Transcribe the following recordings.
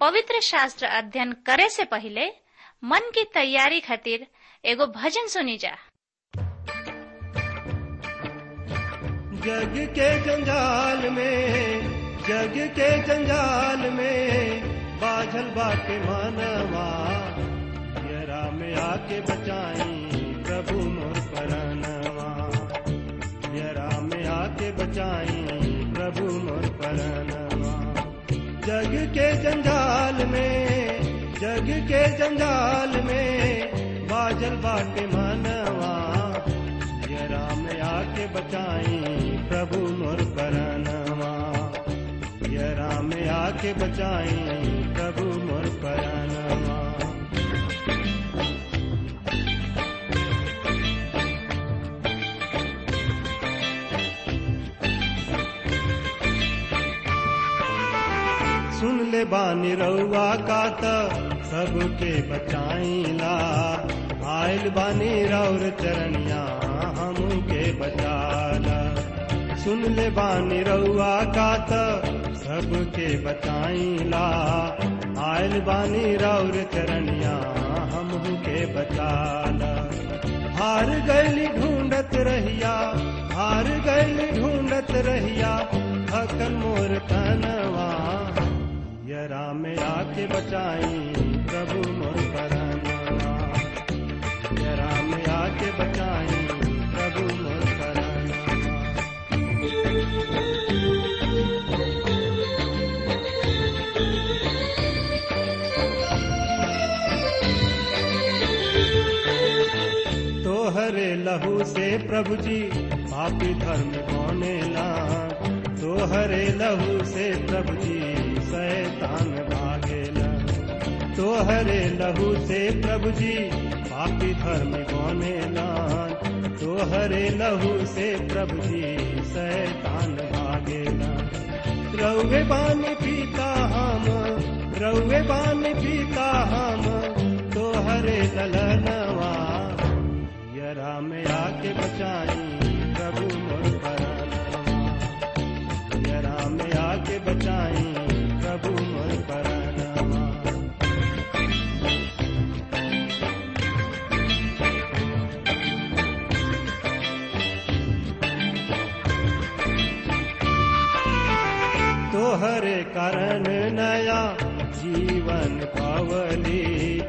पवित्र शास्त्र अध्ययन करे से पहले मन की तैयारी खातिर एगो भजन सुनी जा। जग के जंजाल में, जग के जंजाल में बाझल बाटे मानवा यरा में आके बचाई प्रभु मोर परनवा। यरा में आके बचाई प्रभु मोर परनवा। जग के जंजाल में, जग के जंजाल में बाजल बाटे मानवा। जरा में आके बचाई प्रभु मोर परनवा। जरा में आके बचाई प्रभु मोर परनवा। बानी रउआ का त सबके बचाईला। आयल बानी रौर चरनिया हमके बचाला। सुन ले बानी रउआ का त सबके बचाईला। आयल बानी रौर चरनिया हमके बचाला। हार गैली ढूंढत रहिया, हार गैली ढूंढत रहिया थकल मोर तनवा यरा में आके बचाई, प्रभु मोर परनवा यरा में आके बचाई, प्रभु मोर तोहरे लहू से प्रभु जी, पापी धर्म कोने लान तोहरे लहू से प्रभु जी शैतान भागेला तोहरे लहू से प्रभु जी पापी धर्म कोने लान तोहरे लहू से प्रभु जी शैतान भागेला रउे बानी पीता हम रउे बानी पीता हम, तोहरे ललनवा। यरा में आके बचाई। तोहरे कारण नया, जीवन पावली,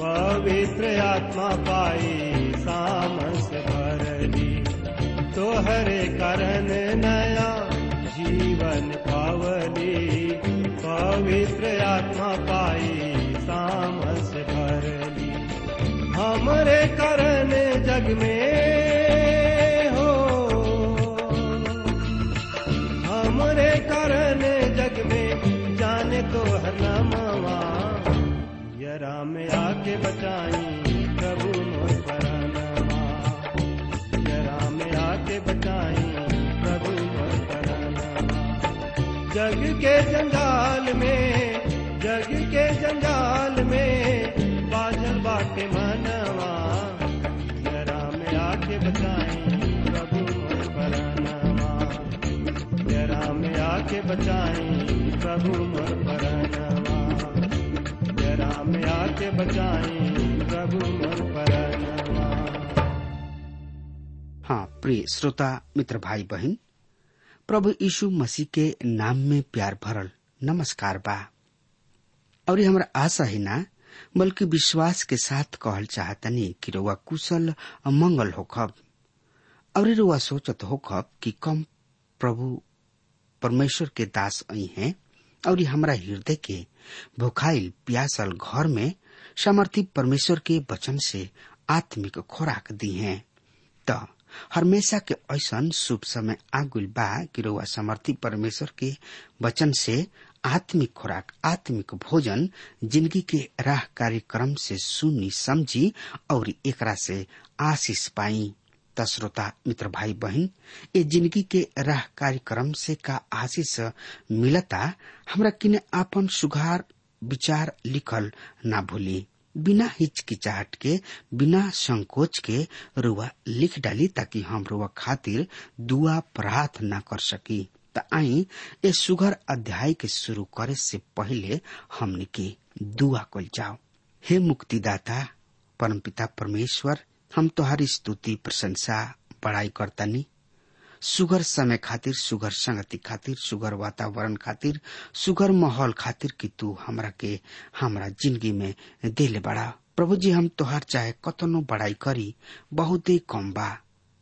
पवित्र आत्मा पाई, सामस भरली। तोहरे करण नया, जीवन पावली, पवित्र आत्मा पाई, सामस भरली। हमरे करण जग में में आके बचाई प्रभु मोर परनवा यरा में आके बचाई प्रभु मोर परनवा जग के जंजाल में, जग के जंजाल में बाजल बाटे मनवा। यरा में आके बचाई प्रभु यरा में आके बचाई प्रभु यरा आके बचाई, प्रभु हाँ प्रिय श्रोता, मित्र भाई बहन, प्रभु यीशु मसीह के नाम में प्यार भरल, नमस्कार बा। और हमारा आशा ही ना, बल्कि विश्वास के साथ कहल चाहतनी कि रउआ कुशल मंगल होखब और रउआ सोचत होखब कि कम प्रभु परमेश्वर के दास आई हैं और हमारा हृदय के भुखाइल प्यासल घर में सामर्थी परमेश्वर के वचन से आत्मिक खोराक दी हैं। त हमेशा के ऐसन शुभ समय आगुल बा कि समर्थी परमेश्वर के वचन से आत्मिक खुराक, आत्मिक भोजन, ज़िंदगी के राह कार्यक्रम से सुनी समझी और एकरा से आशीष पाई। त श्रोता, मित्र भाई बहन ये ज़िंदगी के राह कार्यक्रम से का आशीष मिलता, हमरा किने आपन सुधार विचार लिखल ना भूली। बिना हिचकिचाहट के, बिना संकोच के रुआ लिख डाली ताकि हम रुआ खातिर दुआ प्रार्थना कर सकी। आई, ए सुघर अध्याय के शुरू करे से पहले हमने के दुआ कल जाओ। हे मुक्तिदाता, परमपिता परमेश्वर हम तोहारी स्तुति, प्रशंसा, बड़ाई करतानी। सुगर समय खातिर, सुगर संगति खातिर, सुगर वातावरण खातिर, सुगर माहौल खातिर कि तू हमरा के, हमरा ज़िंदगी में दिले बड़ा। प्रभु जी हम तोहार चाहे कतनो बड़ाई करी, बहुत ही कम बा।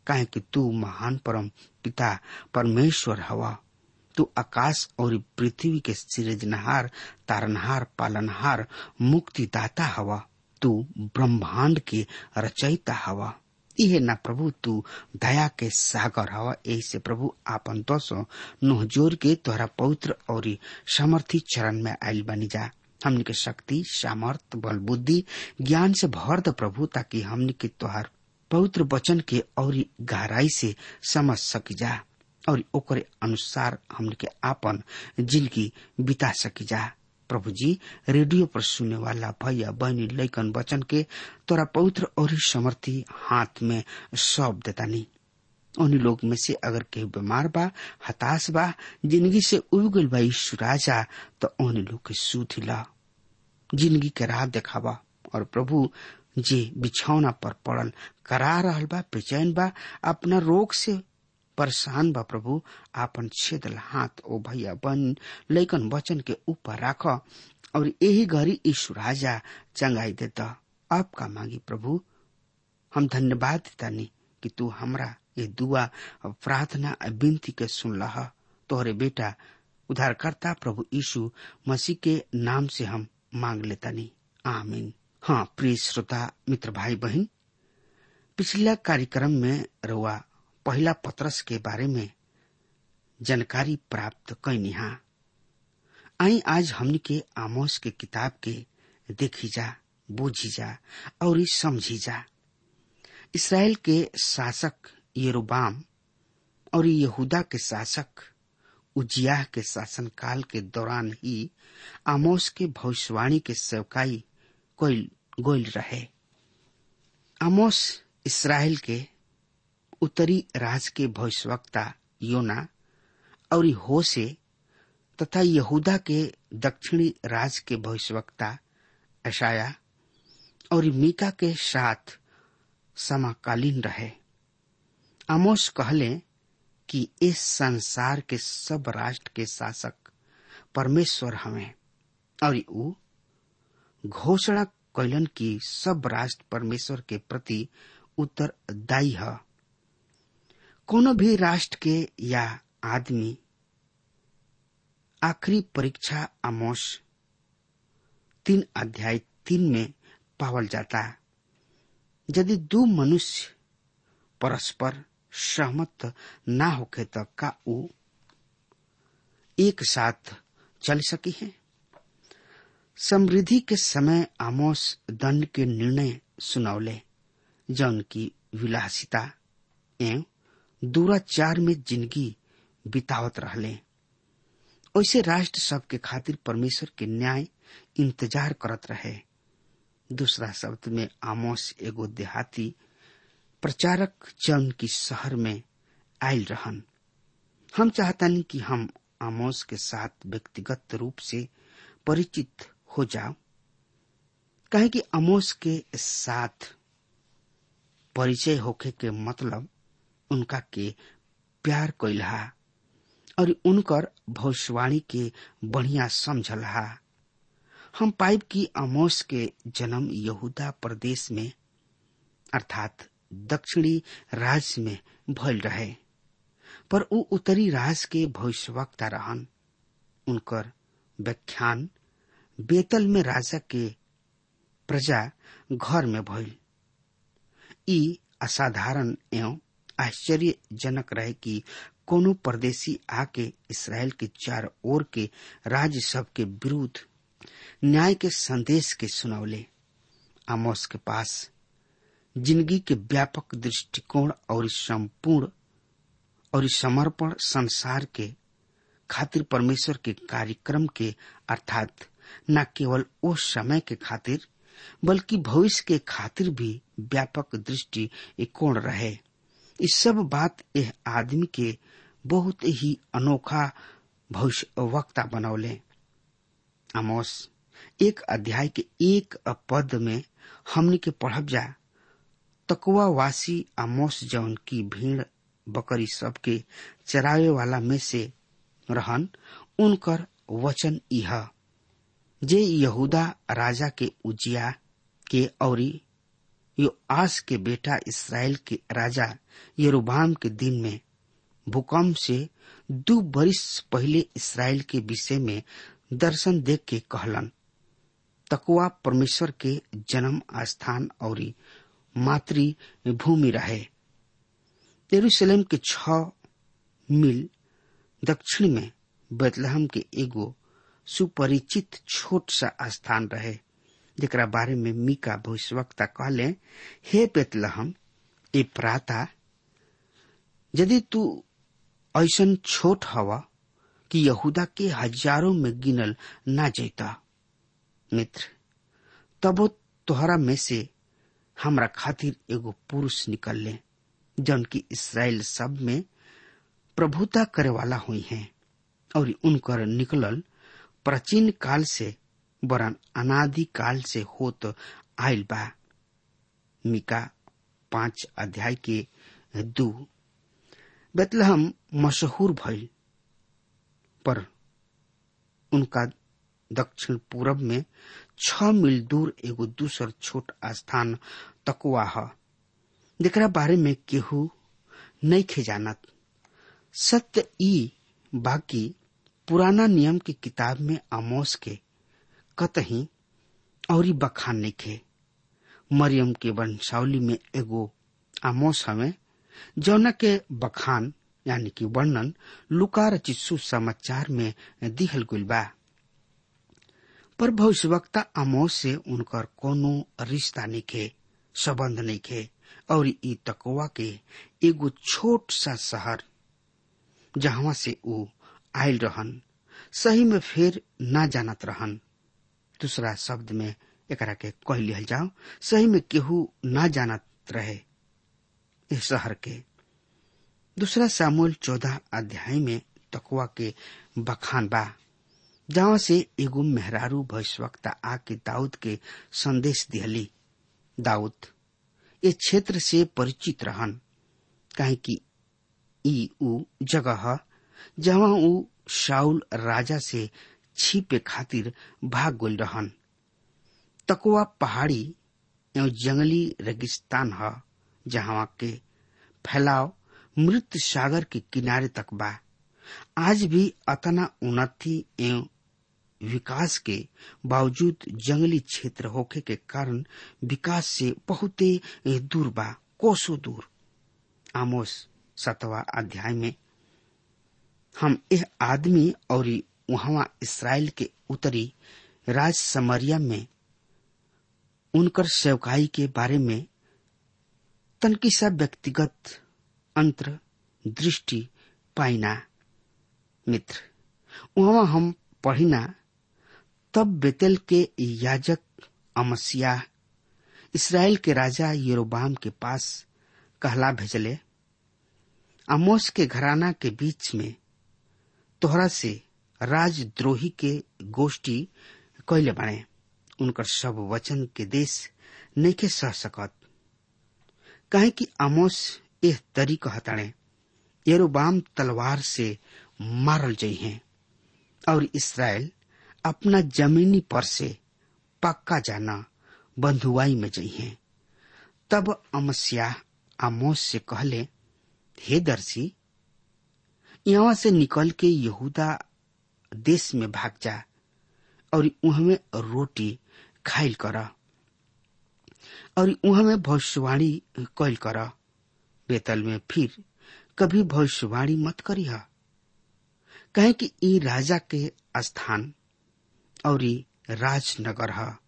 काहे कि तू महान परम पिता, परमेश्वर हवा। तू आकाश और पृथ्वी के सृजनहार तारनहार, पालनहार, मुक्तिदाता हवा। तू ब्रह्मांड के रचयिता हवा। इहे ना प्रभु, तू दया के सागर हवा। ऐसे प्रभु, आपन दोषो नोह ज़ोर के तोहरा पवित्र और समर्थी चरण में आयल बनी जा। हमनी के शक्ति, सामर्थ बल बुद्धि ज्ञान से भर द प्रभु, ताकि हमनी के तोहार पवित्र वचन के और गहराई से समझ सकी जा, और ओकरे अनुसार हमनी के आपन ज़िंदगी बिता सकी जा। प्रभु जी, रेडियो पर सुने वाला भैया बहनी लैकन वचन के तोरा पवित्र और ही समर्थी हाथ में सौंप देतानी उन्हीं लोग में से अगर केहू बीमार बा, हताश बा, ज़िंदगी से उब गल बा राजा तो उन्हीं लोग के सूथ ला। ज़िंदगी के राह देखावा और प्रभु जे बिछौना पर पड़ल करा रहल बा, बेचैन बा, अपना रोग से परेशान बा प्रभु, आपन छेदल हाथ, ओ भैया बन। लैकन वचन के ऊपर राख, और यही घड़ी यीशु राजा चंगाई देता। आपका मांगी प्रभु, हम धन्यवाद देतानी कि तू हमरा ये दुआ प्रार्थना विनती के सुन लहा तोहरे बेटा, उधारकर्ता प्रभु यीशु, मसीह के नाम से हम मांग लेतानी आमीन। हाँ प्रिय श्रोता, मित्र भाई बहन पिछला कार्यक्रम में रउआ पहला पत्रस के बारे में जानकारी प्राप्त कैनी हा। आई आज हमनी के आमोस के किताब के देखी जा, बूझी जा, और समझी जा। इसराइल के शासक यरोबाम और यहूदा के शासक उजियाह के शासन काल के दौरान ही आमोस के भविष्यवाणी के सेवकाई गोल रहे। आमोस इसराइल के उत्तरी राज के भविष्यवक्ता योना और होसे तथा यहूदा के दक्षिणी राज के भविष्यवक्ता अशाया और मीका के साथ समकालीन रहे। आमोस कहले कि इस संसार के सब राष्ट्र के शासक परमेश्वर हमें और ऊ घोषणा कैलन की सब राष्ट्र परमेश्वर के प्रति उत्तरदायी है। कोनो भी राष्ट्र के या आदमी आखिरी परीक्षा आमोस तीन अध्याय तीन में पावल जाता यदि दो मनुष्य परस्पर सहमत ना होके तो का ऊ एक साथ चल सकी है? समृद्धि के समय आमोस दंड के निर्णय सुनौले जौन की विलासिता एवं दूराचार में ज़िंदगी बितावत रहले। ऐसे राष्ट्र सब के खातिर परमेश्वर के न्याय इंतज़ार करत रहे। दूसरा शब्द में आमोस एगो देहाती प्रचारक जौन की शहर में आयल रहन। हम चाहतानी कि हम आमोस के साथ व्यक्तिगत रूप से परिचित हो जाओ। कहे कि आमोस के साथ परिचय होके के मतलब उनका के प्यार कैलहा और उनकर भविष्यवाणी के बढ़िया समझलहा। हम पाइब की अमोस के जन्म यहूदा प्रदेश में, अर्थात दक्षिणी राज्य में भइल रहे, पर ऊ उत्तरी राज के भविष्यवक्ता रहन। उनकर व्याख्यान बेतल में राजा के प्रजा घर में भइल। ई असाधारण एवं आश्चर्यजनक रहे कि कोनो परदेशी आके इसराइल के चार ओर के राज्य सब के विरुद्ध न्याय के संदेश के सुनौले आमोस के पास ज़िंदगी के व्यापक दृष्टिकोण और संपूर्ण और समर्पण संसार के खातिर परमेश्वर के कार्यक्रम के, अर्थात न केवल उस समय के खातिर, बल्कि भविष्य के खातिर भी व्यापक दृष्टि कोण रहे। इस सब बात यह आदमी के बहुत ही अनोखा भविष्य वक्ता बनौले आमोस, एक अध्याय के एक पद में हमने के पढ़ब जा तकुआवासी अमोस जौन की भीड़ बकरी सबके चरावे वाला में से रहन उनकर वचन यह जे यहूदा राजा के उजिया के औरी आस के बेटा इसराइल के राजा यरोबाम के दिन में भूकंप से दो बरिस पहले इसराइल के विषय में दर्शन देख के कहलन तकुआ परमेश्वर के जन्म स्थान और मातृ भूमि रहे। यरूशलेम के छ मील दक्षिण में बेतलहम के एगो सुपरिचित छोट सा स्थान रहे। जेकरा बारे में मीका भविष्यवक्ता कहले, हे बेतलहम, ए प्राता, यदि तू ऐसन छोट हवा कि यहूदा के हज़ारों में गिनल ना जैता, मित्र, तबो तोहरा में से हमरा खातिर एगो पुरुष निकल ले जौन की इसराइल सब में प्रभुता करे वाला हुई है, और उनकर निकलल प्राचीन काल से वरन अनादि काल से होत आयल बा। मिका पाँच अध्याय के दू। बेतलहम मशहूर भइल, पर उनका दक्षिण पूरब में छ मील दूर एगो दूसर छोट स्थान तकुआ है। जेकरा बारे में केहू नहीं जानत। सत्य ई बाकी पुराना नियम की किताब में आमोस के कतही और बखान नहीं खे। मरियम के वंशावली में एगो आमोस हमें। जौना के बखान, यानी कि वर्णन लुका रचित समाचार में दिहल गुल बा। पर भविष्यवक्ता आमोस से उनकर कोनो रिश्ता नहीं खे, संबंध नहीं खे, और ई तकवा के एगो छोट सा शहर, जहाँ से ऊ आयल रहन, सही में फिर ना जानत रहन। दूसरा शब्द में एकरा के कह लिहल जाओ, सही में केहू ना जानत रहे इस शहर के। दूसरा सामूल चौदह अध्याय में तकुआ के बखान बा, जहाँ से एगो मेहरारू भविष्यवक्ता आके दाऊद के संदेश दिहली। दाऊद ये क्षेत्र से परिचित रहन, काहे कि ई ऊ जगह जहाँ ऊ शाउल राजा से छिपे खातिर भाग गोल रहन। तकुआ पहाड़ी एवं जंगली रेगिस्तान ह, जहाँ के फैलाव मृत सागर के किनारे तक बा। आज भी अतना उन्नति एवं विकास के बावजूद जंगली क्षेत्र होखे के कारण विकास से बहुते दूर बा, कोसो दूर। आमोस सतवा अध्याय में, हम यह आदमी और वहाँ इसराइल के उत्तरी राज समरिया में उनकर सेवकाई के बारे में तनकी सा व्यक्तिगत अंतर दृष्टि पाइना, मित्र। वहाँ हम पढ़िना, तब बेतल के याजक अमसिया इसराइल के राजा यरोबाम के पास कहला भेजले। आमोस के घराना के बीच में तोहरा से राजद्रोही के गोष्ठी कैले बने उनकर सब वचन के देश नैके सह सकत काहे कि आमोस एह तरी कहताणे यरोबाम तलवार से मारल जई हैं और इसराइल अपना जमीनी पर से पक्का जाना बंधुआई में जई हैं। तब अमस्या आमोस से कहले, हे दर्शी, यहाँ से निकल के यहूदा देश में भाग जा और उहमें रोटी खाइल कर और उहमें भविष्यवाणी कैल कर। बेतल में फिर कभी भविष्यवाणी मत करीह। कहे कि ई राजा के स्थान और राजनगर है।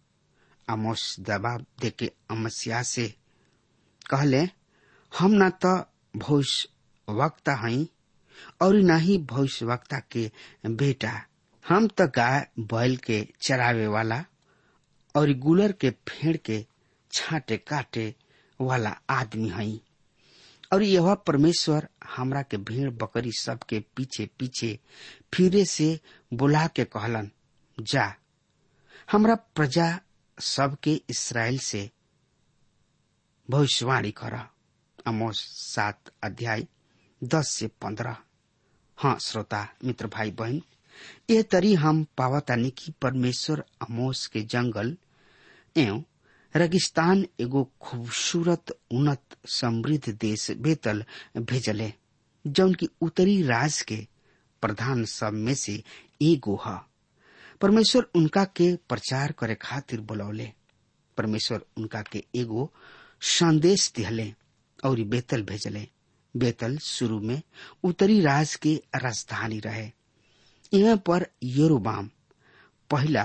आमोस दबाव देके अमस्या से कहले, हम न तो भविष्य वक्ता हई। और न ही भविष्य वक्ता के बेटा। हम तो गाय बैल के चरावे वाला और गुलर के फेड़ के छाटे काटे वाला आदमी हई। और यह परमेश्वर हमरा के भेड़ बकरी सब के पीछे पीछे फिरे से बुला के कहलन, जा, हमरा प्रजा सबके इसराइल से भविष्यवाणी कर। अमोस सात अध्याय दस से पंद्रह। हाँ श्रोता, मित्र भाई बहन ये तरी हम पावतानी की परमेश्वर अमोस के जंगल एवं रेगिस्तान एगो खूबसूरत, उन्नत समृद्ध देश बेतल भेजले, जौन की उत्तरी राज के प्रधान सब में से एगो है। परमेश्वर उनका के प्रचार करे खातिर बुलौले। परमेश्वर उनका के एगो संदेश दिहले और बेतल भेजले। बेतल शुरू में उत्तरी राज के राजधानी रहे। यहाँ पर योरोबाम पहला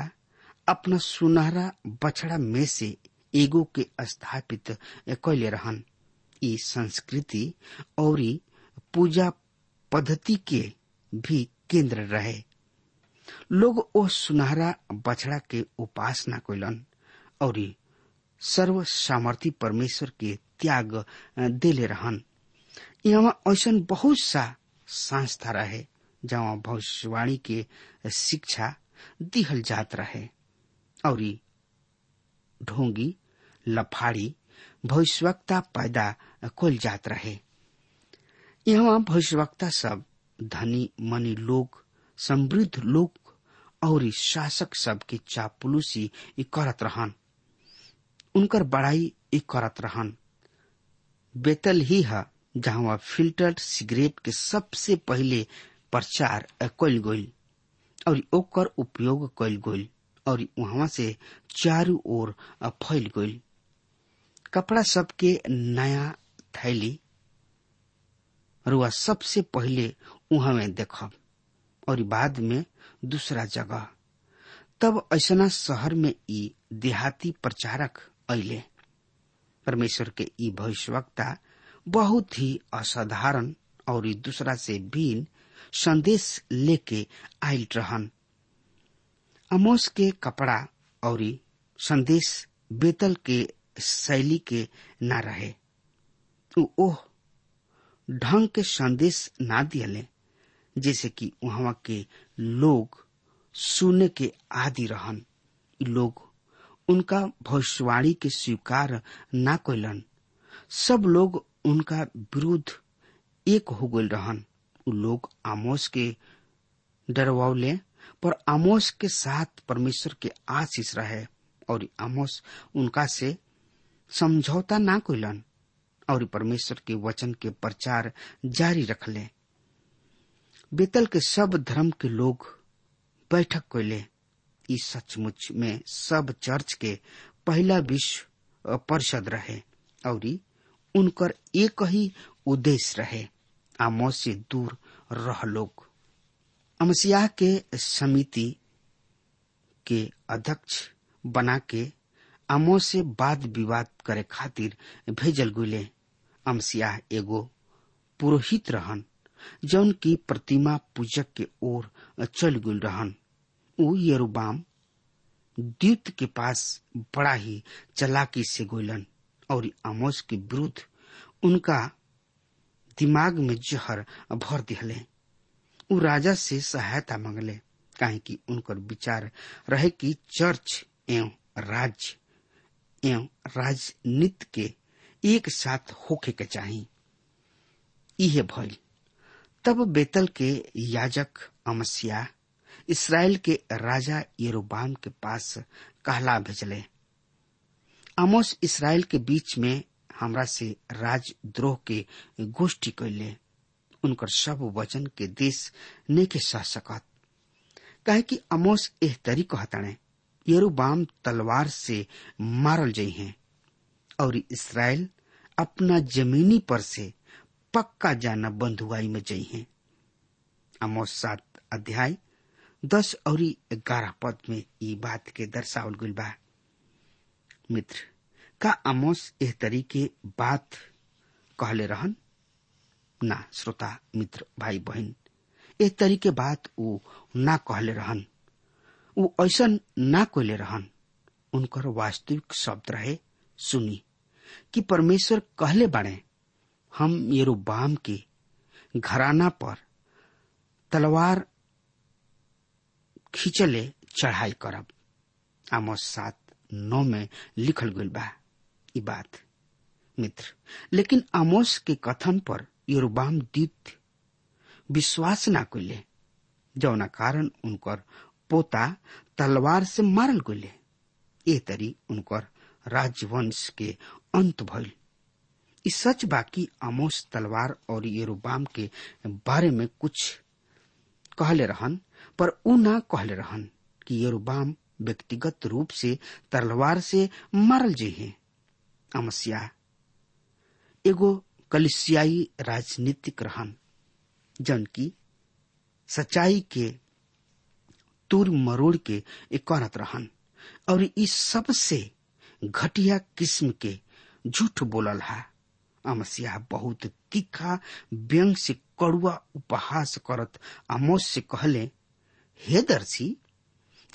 अपना सुनहरा बछड़ा में से एगो के स्थापित कैले रहन। ई संस्कृति और पूजा पद्धति के भी केंद्र रहे। लोग ओ सुनहरा बछड़ा के उपासना कैलन और सर्व सामर्थी परमेश्वर के त्याग देले रहन। यहाँ ऐसा बहुत सा संस्था रहे, जहाँ भविष्यवाणी के शिक्षा दिहल जात रहे। और ढोंगी, लफाड़ी, भविष्यवक्ता पैदा कल जात रहे। यहाँ भविष्यवक्ता सब धनी, मनी लोग, समृद्ध लोग और शासक सब के चापलूसी करत रहन। उनकर बड़ाई करत रहन। बेतल ही है जहाँ फिल्टर्ड सिगरेट के सबसे पहले प्रचार कल गईल और ओकर उपयोग कल गईल और वहाँ से चारू ओर फैल गईल कपड़ा सबके नया थैली रुआ सबसे पहले वहाँ में देखब, और बाद में दूसरा जगह। तब ऐसा शहर में ई देहाती प्रचारक अले परमेश्वर के ई भविष्यवक्ता बहुत ही असाधारण और दूसरा से भिन्न संदेश लेके आयल रहन। अमोस के कपड़ा और संदेश बेतल के शैली के न रहे। ओह, ढंग के संदेश ना दियले जैसे कि वहाँ के लोग सुनने के आदि रहन। लोग उनका भविष्यवाणी के स्वीकार ना कैलन सब लोग उनका विरुद्ध एक हो गए रहन। उ लोग आमोस के डरवावले पर आमोस के साथ परमेश्वर के आशीष रहे, और आमोस उनका से समझौता ना कैलन और परमेश्वर के वचन के प्रचार जारी रख रखले बेतल के सब धर्म के लोग बैठक कैले इस सचमुच में सब चर्च के पहला विश्व परिषद रहे, और उनकर एक ही उद्देश्य रहे। आमोस से दूर रह लोग। अमसिया के समिति के अध्यक्ष बना के आमोस से वाद विवाद करे खातिर भेजल गुले अमसिया एगो पुरोहित रहन, जौन की प्रतिमा पूजक के ओर चल गुल रहन। उ यरुबाम द्यूत के पास बड़ा ही चलाकी से गोलन और आमोस के विरुद्ध उनका दिमाग में जहर भर दिहले। उ राजा से सहायता मांगले, काहे कि उनकर विचार रहे कि चर्च एवं राज्य एवं राजनीति के एक साथ होके के चाहिए इहे भइल। तब बेतल के याजक अमस्या इसराइल के राजा यरोबाम के पास कहला भेजले। आमोस इसराइल के बीच में हमरा से राजद्रोह के गोष्ठी कैले उनकर सब वचन के देश ने के सह सकत। कहे कि अमोस एह तरी कहताणे यरूबाम तलवार से मारल जई हैं, और इसराइल अपना जमीनी पर से पक्का जाना बंधुआई में जई हैं। अमोस सात अध्याय दस और ग्यारह पद में ये बात के दर्शावल गई बा। मित्र, का अमोस एह तरीके बात कहले रहन? ना, श्रोता, मित्र, भाई, बहन एह तरीके बात वो ना कहले रहन। वो ऐसा ना कहले रहन। उनकर वास्तविक शब्द रहे, सुनी, कि परमेश्वर कहले बाड़े, हम यरूबाम के घराना पर तलवार खींचले चढ़ाई करब। आमोस सात नौ में लिखल गई बा बात। मित्र, लेकिन आमोस के कथन पर योरबाम दीत विश्वास ना कैले जौना कारण उनकर पोता तलवार से मारल गए ए तरी उनकर राजवंश के अंत भइल। ई सच बाकी आमोस तलवार और यरूबाम के बारे में कुछ कहले रहन, पर उ ना कहले रहन कि यरूबाम व्यक्तिगत रूप से तलवार से मारल जे अमस्या एगो कलिसियाई राजनीतिक रहन, जन की सच्चाई के तूर मरोड़ के एक रहन, और इस सबसे घटिया किस्म के झूठ बोलल है। अमसिया बहुत तीखा व्यंग से कड़ुआ उपहास करत आमोस से कहले, हे दर्शी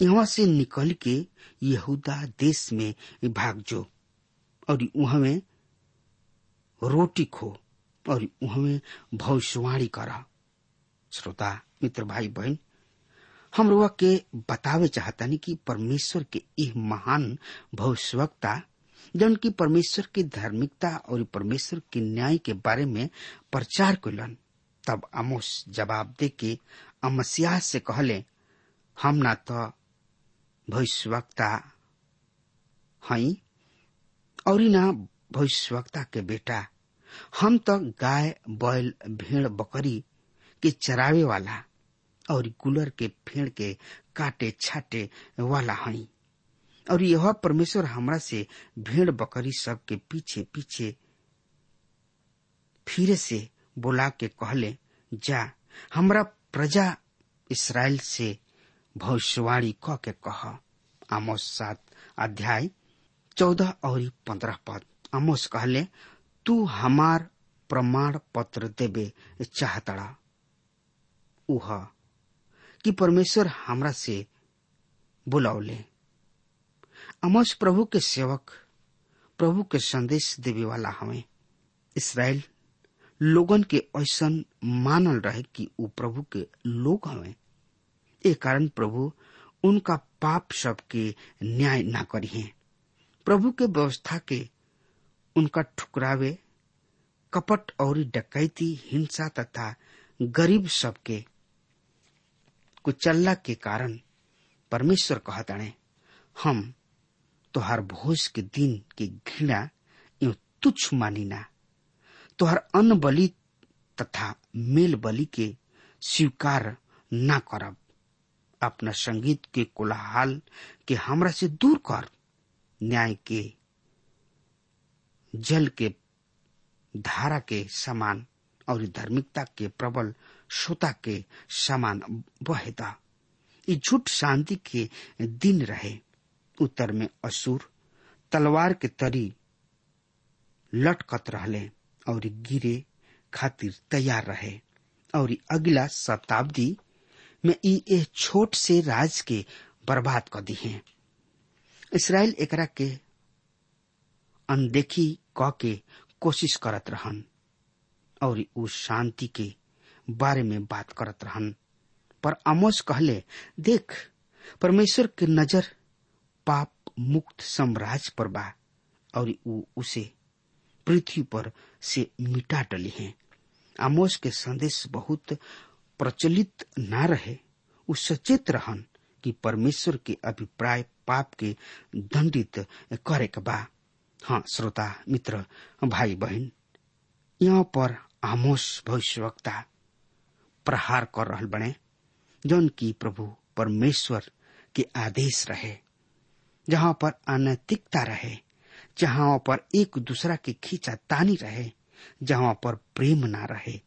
यहाँ से निकल के यहूदा देश में भाग जो। और उहमे रोटी खो और उहमे भविष्यवाणी करा। श्रोता, मित्र भाई बहन हम रुआ के बतावे चाहतानी कि परमेश्वर के यह महान भविष्यवक्ता, जन की परमेश्वर की धार्मिकता और परमेश्वर के न्याय के बारे में प्रचार कैलन तब अमोस जवाब दे के अमसिया से कहले, हम ना तो भविष्यवक्ता हई और ना भविष्यवक्ता के बेटा। हम तो गाय, बैल, भेड़, बकरी के चरावे वाला और गुलर के फेड़ के काटे छाटे वाला हई और यह परमेश्वर हमरा से भेड़, बकरी सब के पीछे पीछे फिर से बोला के कहले, जा, हमरा प्रजा इसराइल से भविष्यवाणी क के कह, आमोस सात अध्याय, चौदह और पंद्रह पद। आमोस कहले, तू हमार प्रमाण पत्र देवे चाहतड़ा। उह, कि परमेश्वर हमरा से बुलावले। अमोस प्रभु के सेवक, प्रभु के संदेश देवे वाला हमें इसराइल लोगन के ऐसन मानल रहे कि वो प्रभु के लोग हमें ए कारण प्रभु उनका पाप सब के न्याय ना करिए प्रभु के व्यवस्था के उनका ठुकरावे, कपट और डकैती, हिंसा तथा गरीब सबके कुचल्ला के कारण परमेश्वर कहताणे हम तोहार भोज के दिन की घृणा एवं तुच्छ मानिना। तोहार अन्न बलि तथा मेल बलि के स्वीकार ना करब। अपना संगीत के कोलाहल के हमरा से दूर कर। न्याय के जल के धारा के समान और धार्मिकता के प्रबल श्रोता के समान बहेदा ये झूठ शांति के दिन रहे। उत्तर में असुर तलवार के तरी लटकत रहले और गिरे खातिर तैयार रहे। और अगला शताब्दी में ई ए छोट से राज के बर्बाद कर दी है। इसराइल एकरा के अनदेखी क के कोशिश करत रहन और उ शांति के बारे में बात करत रहन। पर अमोस कहले, देख, परमेश्वर के नज़र पाप मुक्त साम्राज्य पर बा और उ उसे पृथ्वी पर से मिटा डली है। आमोस के संदेश बहुत प्रचलित न रहे उ सचेत रहन कि परमेश्वर के अभिप्राय पाप के दंडित करे बा। हाँ श्रोता, मित्र, भाई, बहन, यहाँ पर आमोस भविष्यवक्ता प्रहार कर रहल बने, जौन की प्रभु परमेश्वर के आदेश रहे, जहाँ पर अनैतिकता रहे, जहाँ पर एक दूसरा के खींचा तानी रहे, जहाँ पर प्रेम ना रहे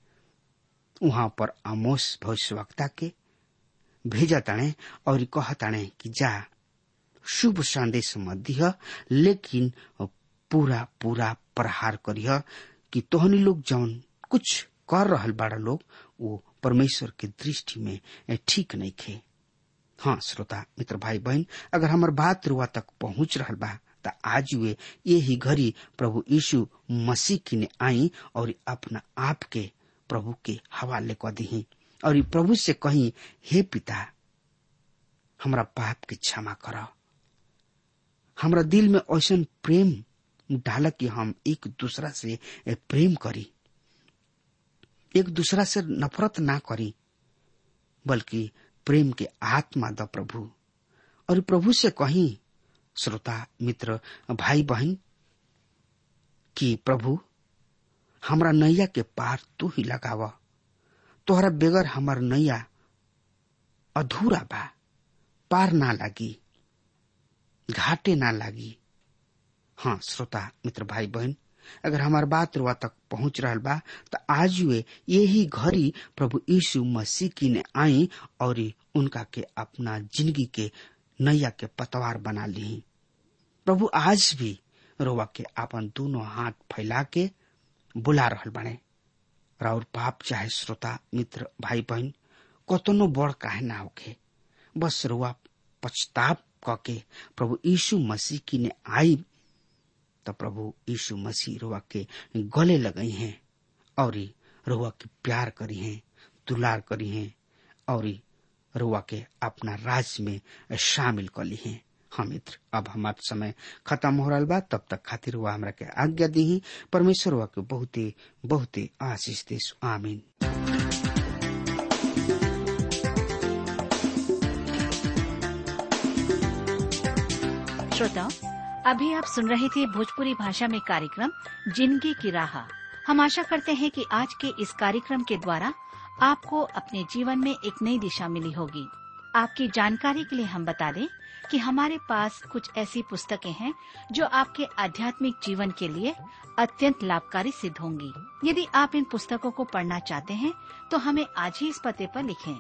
वहाँ पर आमोस भविष्यवक्ता के भेजा ताणे और कह कि जा, शुभ संदेश मत दिह, लेकिन पूरा पूरा प्रहार करिह कि तोहनी लोग जौन कुछ कर रहल बाड़ा लोग, वो परमेश्वर के दृष्टि में ठीक नहीं खे। हाँ श्रोता, मित्र भाई बहन, अगर हमार बात रुआ तक पहुँच रहल बा, त आज वे यही घड़ी प्रभु यीशु मसीह की ने आई और अपना आप के प्रभु के हवाले क दी और प्रभु से कही, हे पिता, हमरा पाप के क्षमा कर। हमरा दिल में ऐसा प्रेम डाल कि हम एक दूसरा से प्रेम करी। एक दूसरा से नफरत ना करी, बल्कि प्रेम के आत्मा द प्रभु। और प्रभु से कही, श्रोता, मित्र भाई बहन कि प्रभु हमरा नैया के पार तू ही लगाव। तोहरा बेगर हमार नैया अधूरा बा। पार ना लागी, घाटे ना लागी। हाँ श्रोता, मित्र भाई बहन अगर हमार बात रुआ तक पहुँच रहा बा तो आज वे यही घड़ी प्रभु यीशु मसीह की ने आई और उनका के अपना ज़िंदगी के नैया के पतवार बना ली। प्रभु आज भी रोवा के अपन दोनों हाथ फैला के बुला रहल बने और पाप चाहे श्रोता, मित्र भाई बहन कतनो बड़ काहे ना होके बस रुआ पछताप कके प्रभु यीशु मसीह की ने आई तो प्रभु यीशु मसीह रुआ के गले लगई हैं, और रुआ के प्यार करी हैं, दुलार करी हैं, और रुआ के अपना राज में शामिल कर ली हैं। हाँ मित्र, अब हमार समय खत्म हो रहा बा, तब तक खातिर हुआ हमरा के आज्ञा दी परमेश्वर हुआ के बहुते बहुते आशीष दे आमीन। श्रोताओं अभी आप सुन रहे थे भोजपुरी भाषा में कार्यक्रम, ज़िंदगी की राह। हम आशा करते हैं कि आज के इस कार्यक्रम के द्वारा आपको अपने जीवन में एक नई दिशा मिली होगी। आपकी जानकारी के लिए हम बता दें कि हमारे पास कुछ ऐसी पुस्तकें हैं जो आपके आध्यात्मिक जीवन के लिए अत्यंत लाभकारी सिद्ध होंगी। यदि आप इन पुस्तकों को पढ़ना चाहते हैं तो हमें आज ही इस पते पर लिखें।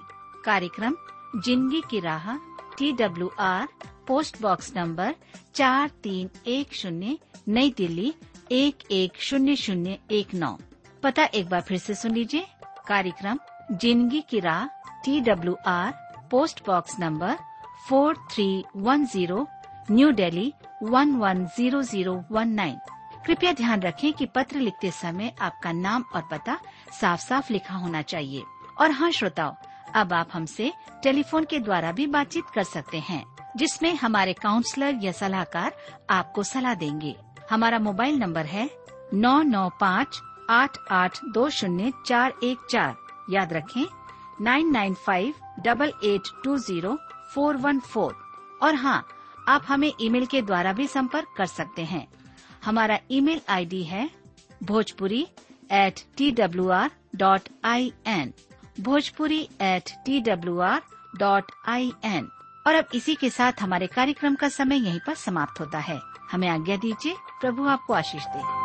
कार्यक्रम, ज़िंदगी की राह T W R post box number चार तीन एक शून्य, नई दिल्ली, एक एक शून्य शून्य एक नौ। पता एक बार फिर से सुन लीजिए। कार्यक्रम, ज़िंदगी की राह T W R post box number four three one zero, New Delhi one one zero zero one nine. कृपया ध्यान रखें कि पत्र लिखते समय आपका नाम और पता साफ़ साफ़ लिखा होना चाहिए। और हाँ श्रोताओं, अब आप हमसे टेलीफोन के द्वारा भी बातचीत कर सकते हैं, जिसमें हमारे काउंसलर या सलाहकार आपको सलाह देंगे। हमारा मोबाइल नंबर है नौ नौ पाँच आठ आठ दो शून्य चार एक चार। याद रखें, nine nine five double eight two zero four one four. और हाँ आप हमें ईमेल के द्वारा भी संपर्क कर सकते हैं। हमारा ईमेल आईडी है Bhojpuri at T W R dot I N Bhojpuri at T W R dot I N और अब इसी के साथ हमारे कार्यक्रम का समय यहीं पर समाप्त होता है। हमें आज्ञा दीजिए, प्रभु आपको आशीष दे।